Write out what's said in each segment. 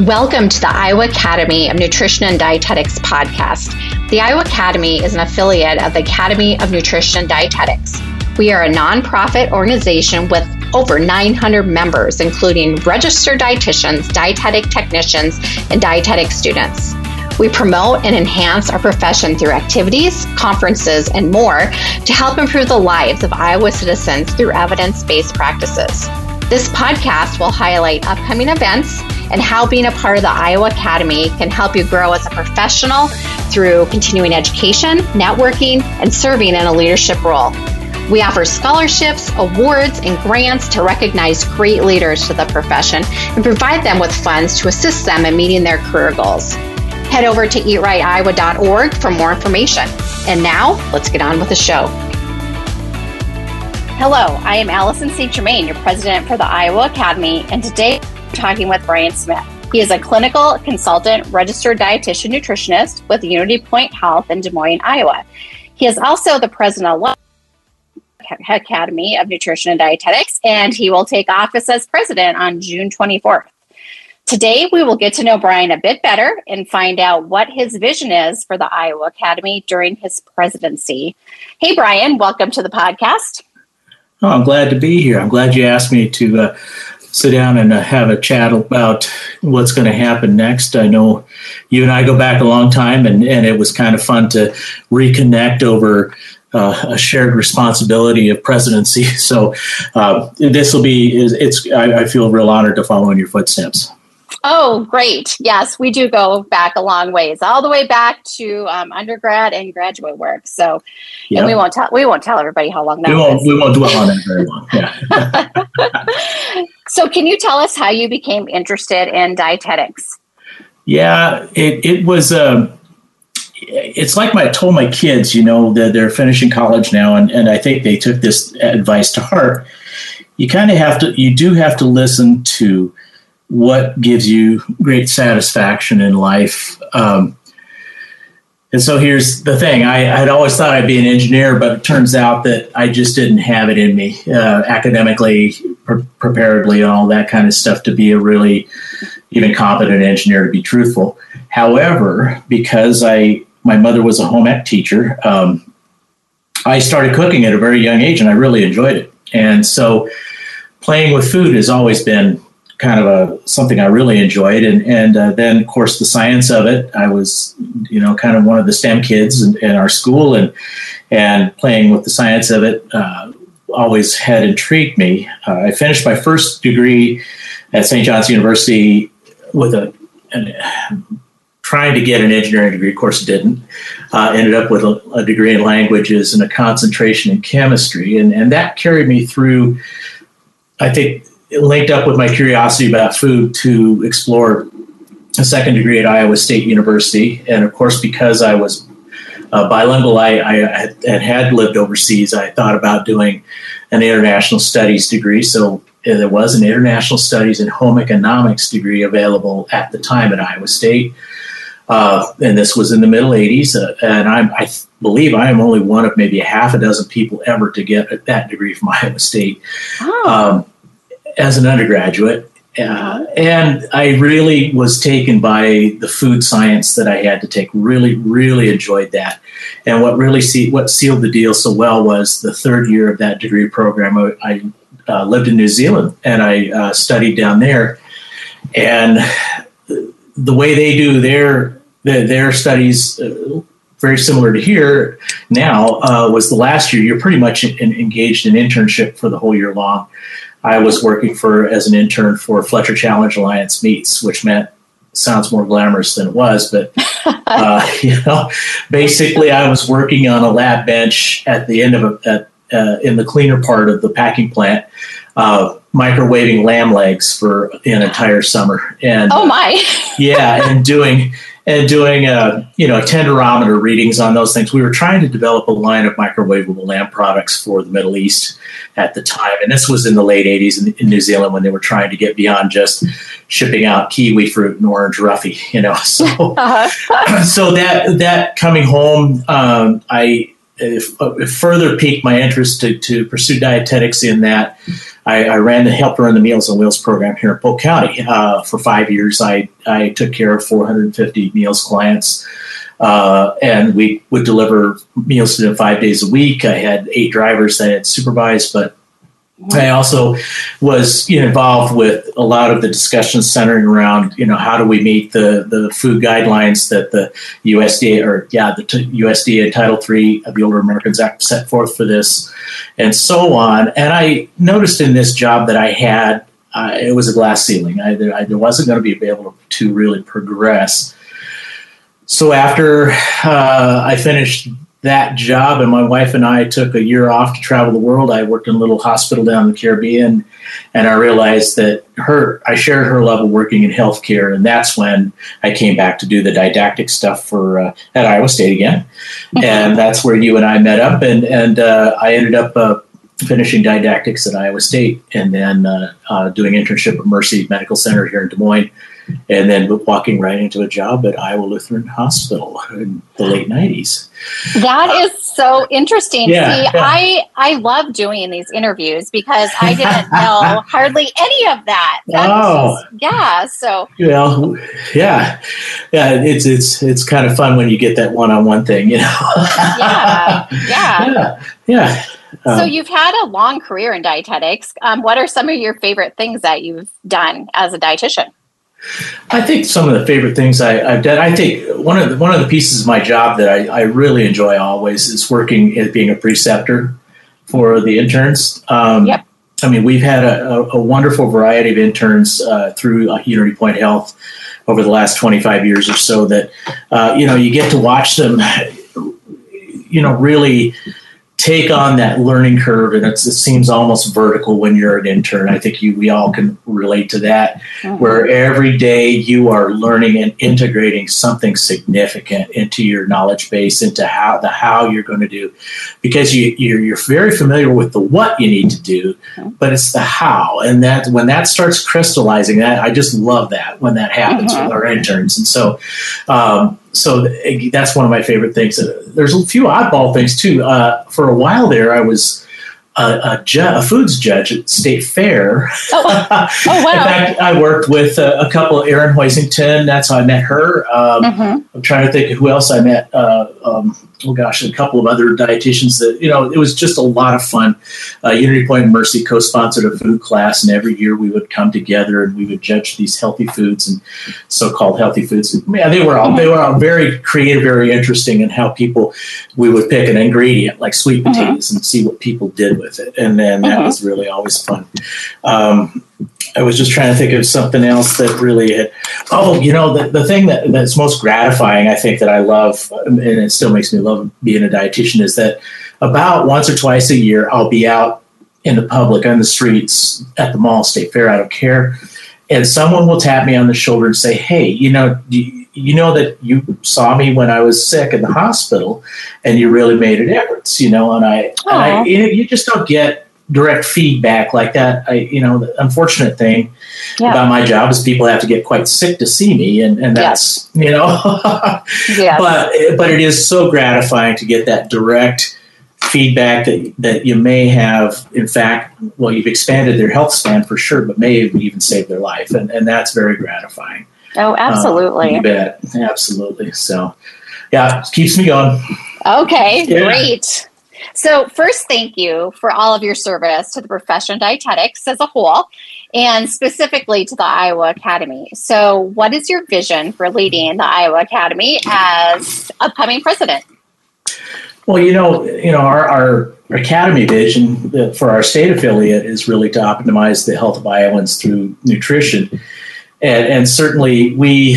Welcome to the Iowa Academy of Nutrition and Dietetics podcast. The Iowa Academy is an affiliate of the Academy of Nutrition and Dietetics. We are a nonprofit organization with over 900 members, including registered dietitians, dietetic technicians, and dietetic students. We promote and enhance our profession through activities, conferences, and more to help improve the lives of Iowa citizens through evidence based practices. This podcast will highlight upcoming events and how being a part of the Iowa Academy can help you grow as a professional through continuing education, networking, and serving in a leadership role. We offer scholarships, awards, and grants to recognize great leaders to the profession and provide them with funds to assist them in meeting their career goals. Head over to eatrightiowa.org for more information. And now, let's get on with the show. Hello, I am Allison St. Germain, your president for the Iowa Academy, and today talking with Brian Smith. He is a clinical consultant, registered dietitian nutritionist with Unity Point Health in Des Moines, Iowa. He is also the president of Academy of Nutrition and Dietetics, and he will take office as president on June 24th. Today, we will get to know Brian a bit better and find out what his vision is for the Iowa Academy during his presidency. Hey, Brian, welcome to the podcast. Oh, I'm glad to be here. I'm glad you asked me to uh, sit down and uh, have a chat about what's going to happen next. I know you and I go back a long time, and, and it was kind of fun to reconnect over uh, a shared responsibility of presidency. So uh, this will be it's. I, I, feel real honored to follow in your footsteps. Oh, great! Yes, we do go back a long ways, all the way back to um, undergrad and graduate work. So, yep. and we won't tell we won't tell everybody how long that we won't, is. We won't dwell on that very long. Yeah. so, can you tell us how you became interested in dietetics? Yeah, it it was. Um, it's like my, I told my kids, you know, that they're finishing college now, and, and I think they took this advice to heart. You kind of have to, you do have to listen to what gives you great satisfaction in life. Um, and so here's the thing I, had always thought I'd be an engineer, but it turns out that I just didn't have it in me uh, academically, pre- preparedly, and all that kind of stuff to be a really even competent engineer, to be truthful. However, because I my mother was a home ec teacher, um, I started cooking at a very young age, and I really enjoyed it. And so, playing with food has always been kind of a something I really enjoyed. And and uh, then of course the science of it. I was you know kind of one of the STEM kids in, in our school, and and playing with the science of it uh, always had intrigued me. Uh, I finished my first degree at St. John's University with a. An, trying to get an engineering degree, of course, didn't. Uh, ended up with a, a, degree in languages and a concentration in chemistry, and and that carried me through. I think linked up with my curiosity about food to explore a second degree at Iowa State University. And of course, because I was uh, bilingual, I, I, had, had lived overseas. I thought about doing an international studies degree. So uh, there was an international studies and home economics degree available at the time at Iowa State. Uh, and this was in the middle 80s. Uh, and I'm, i believe I am only one of maybe a half a dozen people ever to get that degree from Iowa State. Oh. Um, as an undergraduate. Uh, and I really was taken by the food science that I had to take. Really, really enjoyed that. And what really see, what sealed the deal so well was the third year of that degree program. I, I uh, lived in New Zealand and I uh, studied down there. And the way they do their their, their studies, uh, very similar to here now, uh, was the last year. You're pretty much in, engaged in internship for the whole year long. I was working for as an intern for Fletcher Challenge Alliance Meats, which meant sounds more glamorous than it was, but uh, you know, basically, I was working on a lab bench at the end of a, at, uh, in the cleaner part of the packing plant, uh, microwaving lamb legs for an entire summer. And oh my, yeah, and doing and doing a you know tenderometer readings on those things. We were trying to develop a line of microwavable lamb products for the Middle East at the time, and this was in the late '80s in, in New Zealand when they were trying to get beyond just shipping out kiwi fruit and orange roughy. You know, so uh-huh. so that that coming home, um, I if, if further piqued my interest to, to pursue dietetics in that I, I ran the helped run the Meals on Wheels program here in Polk County uh, for five years. I I took care of 450 meals clients. Uh, and we would deliver meals to them five days a week. I had eight drivers that I had supervised, but I also was involved with a lot of the discussions centering around, you know, how do we meet the, the food guidelines that the USDA or yeah, the USDA Title III of the Older Americans Act set forth for this, and so on. And I noticed in this job that I had, uh, it was a glass ceiling. I, I wasn't going to be able to really progress. So after uh, I finished that job and my wife and I took a year off to travel the world. I worked in a little hospital down in the Caribbean and I realized that her I shared her love of working in healthcare and that's when I came back to do the didactic stuff for uh, at Iowa State again. and that's where you and I met up and and uh, I ended up uh, finishing didactics at Iowa State and then uh, uh, doing internship at Mercy Medical Center here in Des Moines and then walking right into a job at Iowa Lutheran Hospital in the late 90s. That is so interesting. Yeah, See, yeah. I I love doing these interviews because I didn't know hardly any of that. That's oh, just, yeah. So well, yeah, yeah. It's it's it's kind of fun when you get that one-on-one thing, you know. yeah, yeah, yeah, yeah. Um, so you've had a long career in dietetics. Um, what are some of your favorite things that you've done as a dietitian? I think some of the favorite things I, have done. I think one of the, one of the pieces of my job that I, I really enjoy always is working as being a preceptor for the interns. Um, yep. I mean, we've had a, a, a wonderful variety of interns uh, through uh, Unity Point Health over the last 25 years or so. That uh, you know, you get to watch them, you know, really take on that learning curve and it seems almost vertical when you're an intern i think you we all can relate to that mm-hmm. where every day you are learning and integrating something significant into your knowledge base into how the how you're going to do because you you're, you're very familiar with the what you need to do mm-hmm. but it's the how and that when that starts crystallizing that i just love that when that happens mm-hmm. with our interns and so um, so that's one of my favorite things. There's a few oddball things too. Uh, for a while there, I was a, a, ju- a, foods judge at State Fair. Oh, oh wow! In fact, I worked with a, a couple. Erin Hoisington. That's how I met her. Um, mm-hmm. I'm trying to think of who else I met. Uh, um, oh gosh, a couple of other dietitians that, you know, it was just a lot of fun. Uh, Unity Point Mercy co sponsored a food class, and every year we would come together and we would judge these healthy foods and so called healthy foods. Yeah, they were all, they were all very creative, very interesting in how people, we would pick an ingredient like sweet mm-hmm. potatoes mm-hmm. and see what people did with it. And then that mm-hmm. was really always fun. Um, I was just trying to think of something else that really had. Oh, you know, the, the thing that, that's most gratifying, I think, that I love, and it still makes me love being a dietitian, is that about once or twice a year, I'll be out in the public on the streets at the mall, state fair, I don't care. And someone will tap me on the shoulder and say, Hey, you know, you, you know that you saw me when I was sick in the hospital and you really made a difference, you know, and I, and I you just don't get direct feedback like that. I, you know, the unfortunate thing yeah. about my job is people have to get quite sick to see me, and, and that's yes. you know, yes. but but it is so gratifying to get that direct feedback that that you may have, in fact, well, you've expanded their health span for sure, but may have even saved their life, and and that's very gratifying. Oh, absolutely. Um, you bet, absolutely. So, yeah, keeps me going. Okay, yeah. great. So, first, thank you for all of your service to the profession of dietetics as a whole and specifically to the Iowa Academy. So, what is your vision for leading the Iowa Academy as upcoming president? Well, you know, you know, our, our academy vision uh, for our state affiliate is really to optimize the health of Iowans through nutrition, and, and certainly we,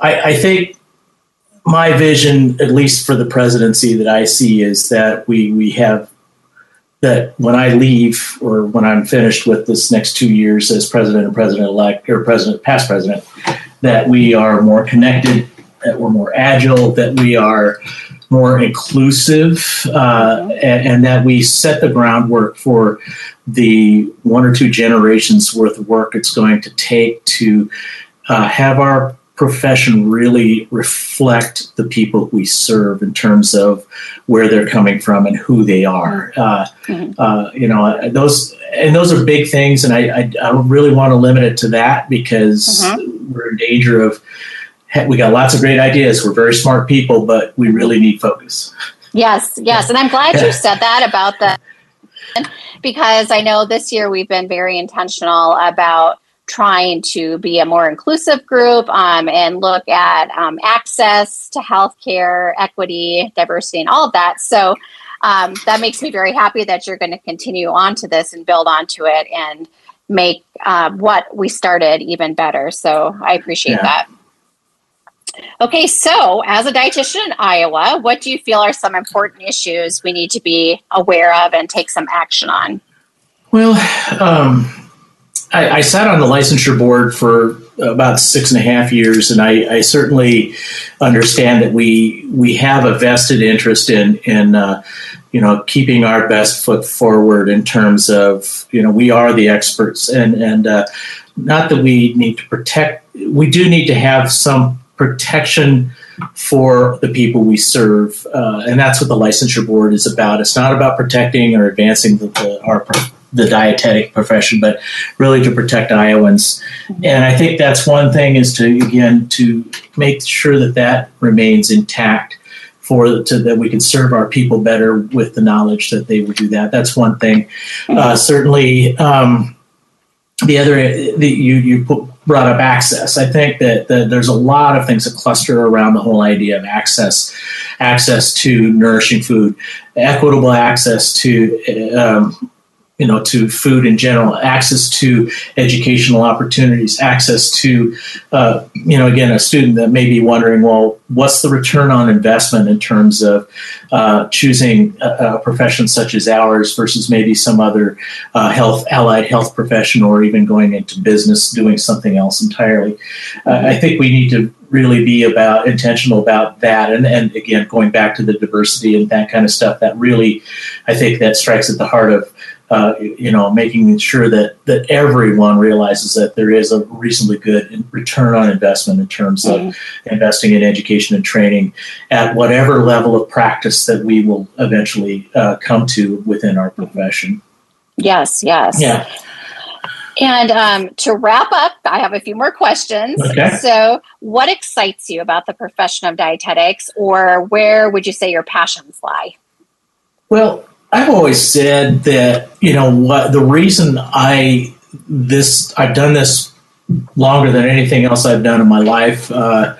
I, I think my vision, at least for the presidency that I see, is that we we have that when I leave or when I'm finished with this next two years as president and president elect or president past president, that we are more connected, that we're more agile, that we are more inclusive, uh, and, and, that we set the groundwork for the one or two generations worth of work it's going to take to uh, have our profession really reflect the people we serve in terms of where they're coming from and who they are. Uh, mm-hmm. uh, you know, those and those are big things, and I, I, I really want to limit it to that because mm-hmm. we're in danger of. We got lots of great ideas. We're very smart people, but we really need focus. Yes, yes, and I'm glad you said that about the because I know this year we've been very intentional about trying to be a more inclusive group um, and look at um, access to healthcare, equity, diversity, and all of that. So um, that makes me very happy that you're going to continue on to this and build onto it and make uh, what we started even better. So I appreciate yeah. that. Okay, so as a dietitian in Iowa, what do you feel are some important issues we need to be aware of and take some action on? Well, um, I, I, sat on the licensure board for about six and a half years, and I, I certainly understand that we we have a vested interest in in uh, you know keeping our best foot forward in terms of you know we are the experts, and and uh, not that we need to protect. We do need to have some protection for the people we serve, uh, and that's what the licensure board is about. It's not about protecting or advancing the, the, our the dietetic profession, but really to protect Iowans. And I think that's one thing is to again to make sure that that remains intact for to, that we can serve our people better with the knowledge that they would do that. That's one thing. Uh, certainly, um, the other the, you you put, brought up access. I think that, that there's a lot of things that cluster around the whole idea of access, access to nourishing food, equitable access to um, you know to food in general access to educational opportunities access to uh, you know again a student that may be wondering well what's the return on investment in terms of uh, choosing a, a, profession such as ours versus maybe some other uh, health allied health profession or even going into business doing something else entirely? Uh, i think we need to really be about intentional about that. And and again going back to the diversity and that kind of stuff that really i think that strikes at the heart of uh, you know, making sure that that everyone realizes that there is a reasonably good return on investment in terms of mm-hmm. investing in education and training at whatever level of practice that we will eventually uh, come to within our profession. Yes, yes. Yeah. And um, to wrap up, I have a few more questions. Okay. So, what excites you about the profession of dietetics, or where would you say your passions lie? Well, I've always said that you know what the reason I this I've done this longer than anything else I've done in my life. Uh,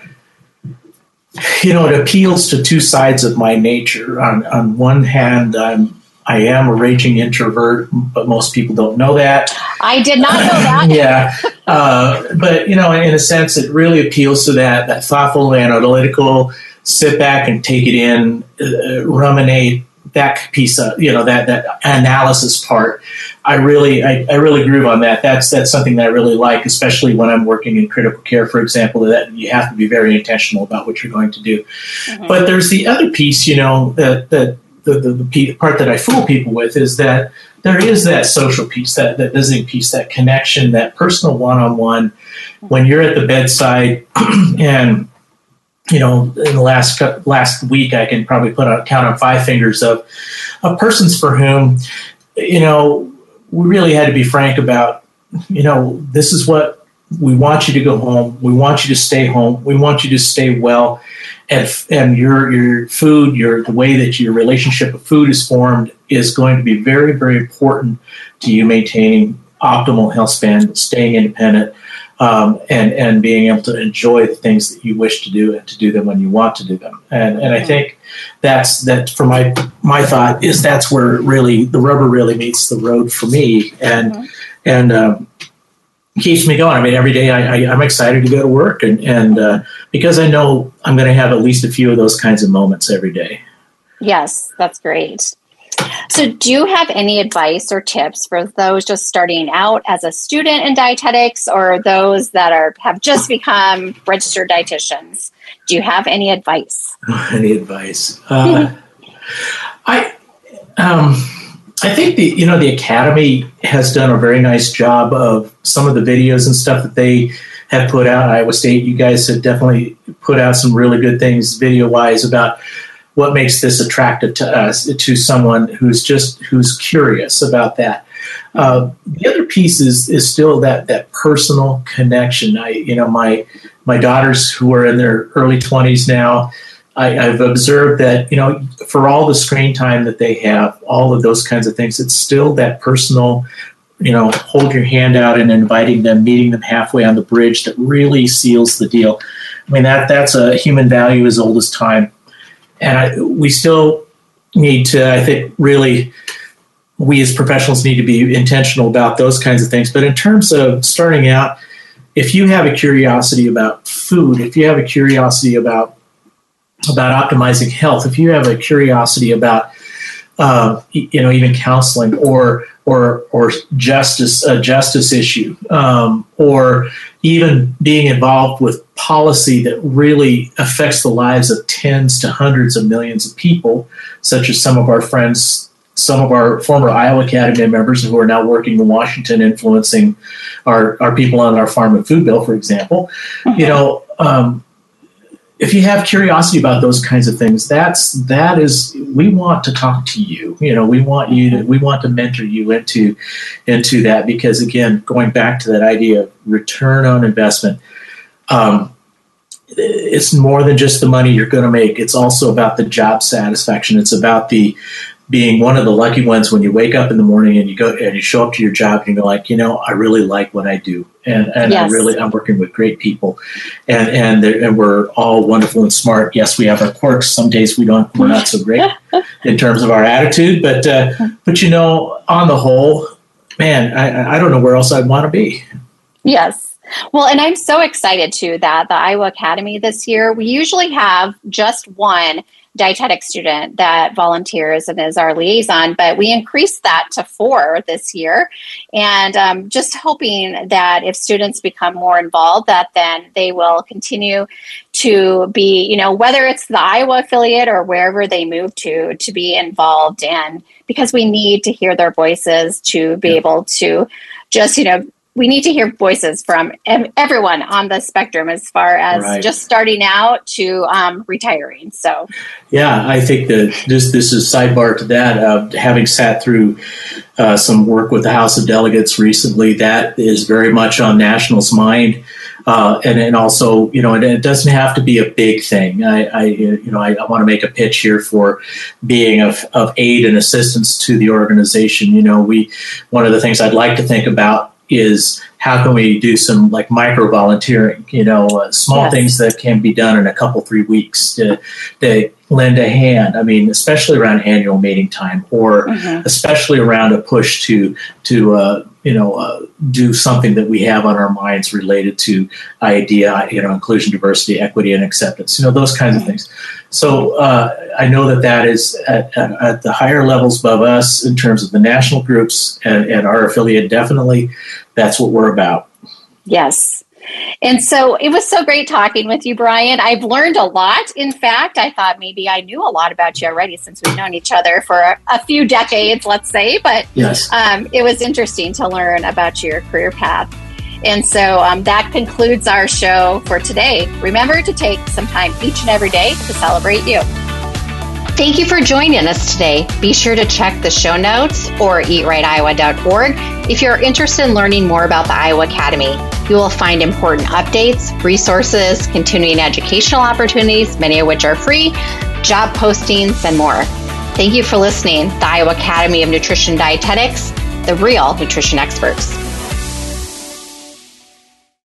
you know, it appeals to two sides of my nature. On on one hand, I'm I am a raging introvert, but most people don't know that. I did not know that. yeah, uh, but you know, in a sense, it really appeals to that that thoughtful, analytical, sit back and take it in, uh, ruminate, that piece of you know that that analysis part i really I, I really groove on that. That's that's something that i really like especially when i'm working in critical care for example that you have to be very intentional about what you're going to do. Mm-hmm. but there's the other piece you know that that the, the, the part that i fool people with is that there is that social piece that that visiting piece that connection that personal one-on-one. When you're at the bedside and you know, in the last last week, I can probably put a count on five fingers of of persons for whom, you know, we really had to be frank about, you know, this is what we want you to go home. We want you to stay home. We want you to stay well, and and your your food, your the way that your relationship with food is formed is going to be very very important to you maintaining optimal health span, staying independent, um, and and being able to enjoy the things that you wish to do and to do them when you want to do them. And and I think that's that for my my thought is that's where really the rubber really meets the road for me and mm-hmm. and um, keeps me going. I mean, every day I, am excited to go to work and and uh, because I know I'm going to have at least a few of those kinds of moments every day. Yes, that's great. So, do you have any advice or tips for those just starting out as a student in dietetics or those that are have just become registered dietitians? Do you have any advice? Any advice? Uh, I um, I think the you know the academy has done a very nice job of some of the videos and stuff that they have put out. Iowa State, you guys have definitely put out some really good things video wise about what makes this attractive to us to someone who's just who's curious about that. Uh, the other piece is is still that that personal connection. I you know my my daughters who are in their early twenties now. I, I've observed that you know for all the screen time that they have, all of those kinds of things, it's still that personal you know, hold your hand out and inviting them, meeting them halfway on the bridge that really seals the deal. I mean, that that's a human value as old as time. And I, we still need to, I think, really, we as professionals need to be intentional about those kinds of things. But in terms of starting out, if you have a curiosity about food, if you have a curiosity about about optimizing health, if you have a curiosity about uh, you know even counseling or or or justice a justice issue um, or even being involved with policy that really affects the lives of tens to hundreds of millions of people, such as some of our friends, some of our former Iowa Academy members who are now working in Washington, influencing our, our people on our farm and food bill, for example. Mm-hmm. You know, um, if you have curiosity about those kinds of things, that's that is we want to talk to you. You know, we want you to we want to mentor you into into that because again, going back to that idea of return on investment, um, it's more than just the money you're going to make. It's also about the job satisfaction. It's about the being one of the lucky ones when you wake up in the morning and you go and you show up to your job and you're like, you know, I really like what I do, and and yes. I really I'm working with great people, and and and we're all wonderful and smart. Yes, we have our quirks. Some days we don't. We're not so great in terms of our attitude, but uh, but you know, on the whole, man, I I don't know where else I'd want to be. Yes. Well, and I'm so excited too that the Iowa Academy this year, we usually have just one dietetic student that volunteers and is our liaison, but we increased that to four this year. And um, just hoping that if students become more involved, that then they will continue to be, you know, whether it's the Iowa affiliate or wherever they move to, to be involved in, because we need to hear their voices to be yeah. able to just, you know, we need to hear voices from everyone on the spectrum as far as right. just starting out to um, retiring so. Yeah i think that this this is sidebar to that uh, having sat through uh, some work with the house of delegates recently that is very much on nationals mind uh, and and also you know it, it, doesn't have to be a big thing. I, I you know i, I want to make a pitch here for being of, of aid and assistance to the organization. You know we one of the things i'd like to think about is how can we do some like micro volunteering, you know, uh, small yes. things that can be done in a couple, three weeks to, to lend a hand. I mean, especially around annual meeting time or mm-hmm. especially around a push to, to, uh, you know, uh, do something that we have on our minds related to idea, you know, inclusion, diversity, equity, and acceptance, you know, those kinds of things. So uh, I know that that is at, at, at, the higher levels above us in terms of the national groups and, and our affiliate. Definitely, that's what we're about. Yes. And so it was so great talking with you, Brian. I've learned a lot. In fact, I thought maybe I knew a lot about you already since we've known each other for a, a few decades, let's say. But yes. Um, it was interesting to learn about your career path. And so um, that concludes our show for today. Remember to take some time each and every day to celebrate you. Thank you for joining us today. Be sure to check the show notes or eatrightiowa.org if you're interested in learning more about the Iowa Academy. You will find important updates, resources, continuing educational opportunities, many of which are free, job postings, and more. Thank you for listening. The Iowa Academy of Nutrition Dietetics, the real nutrition experts.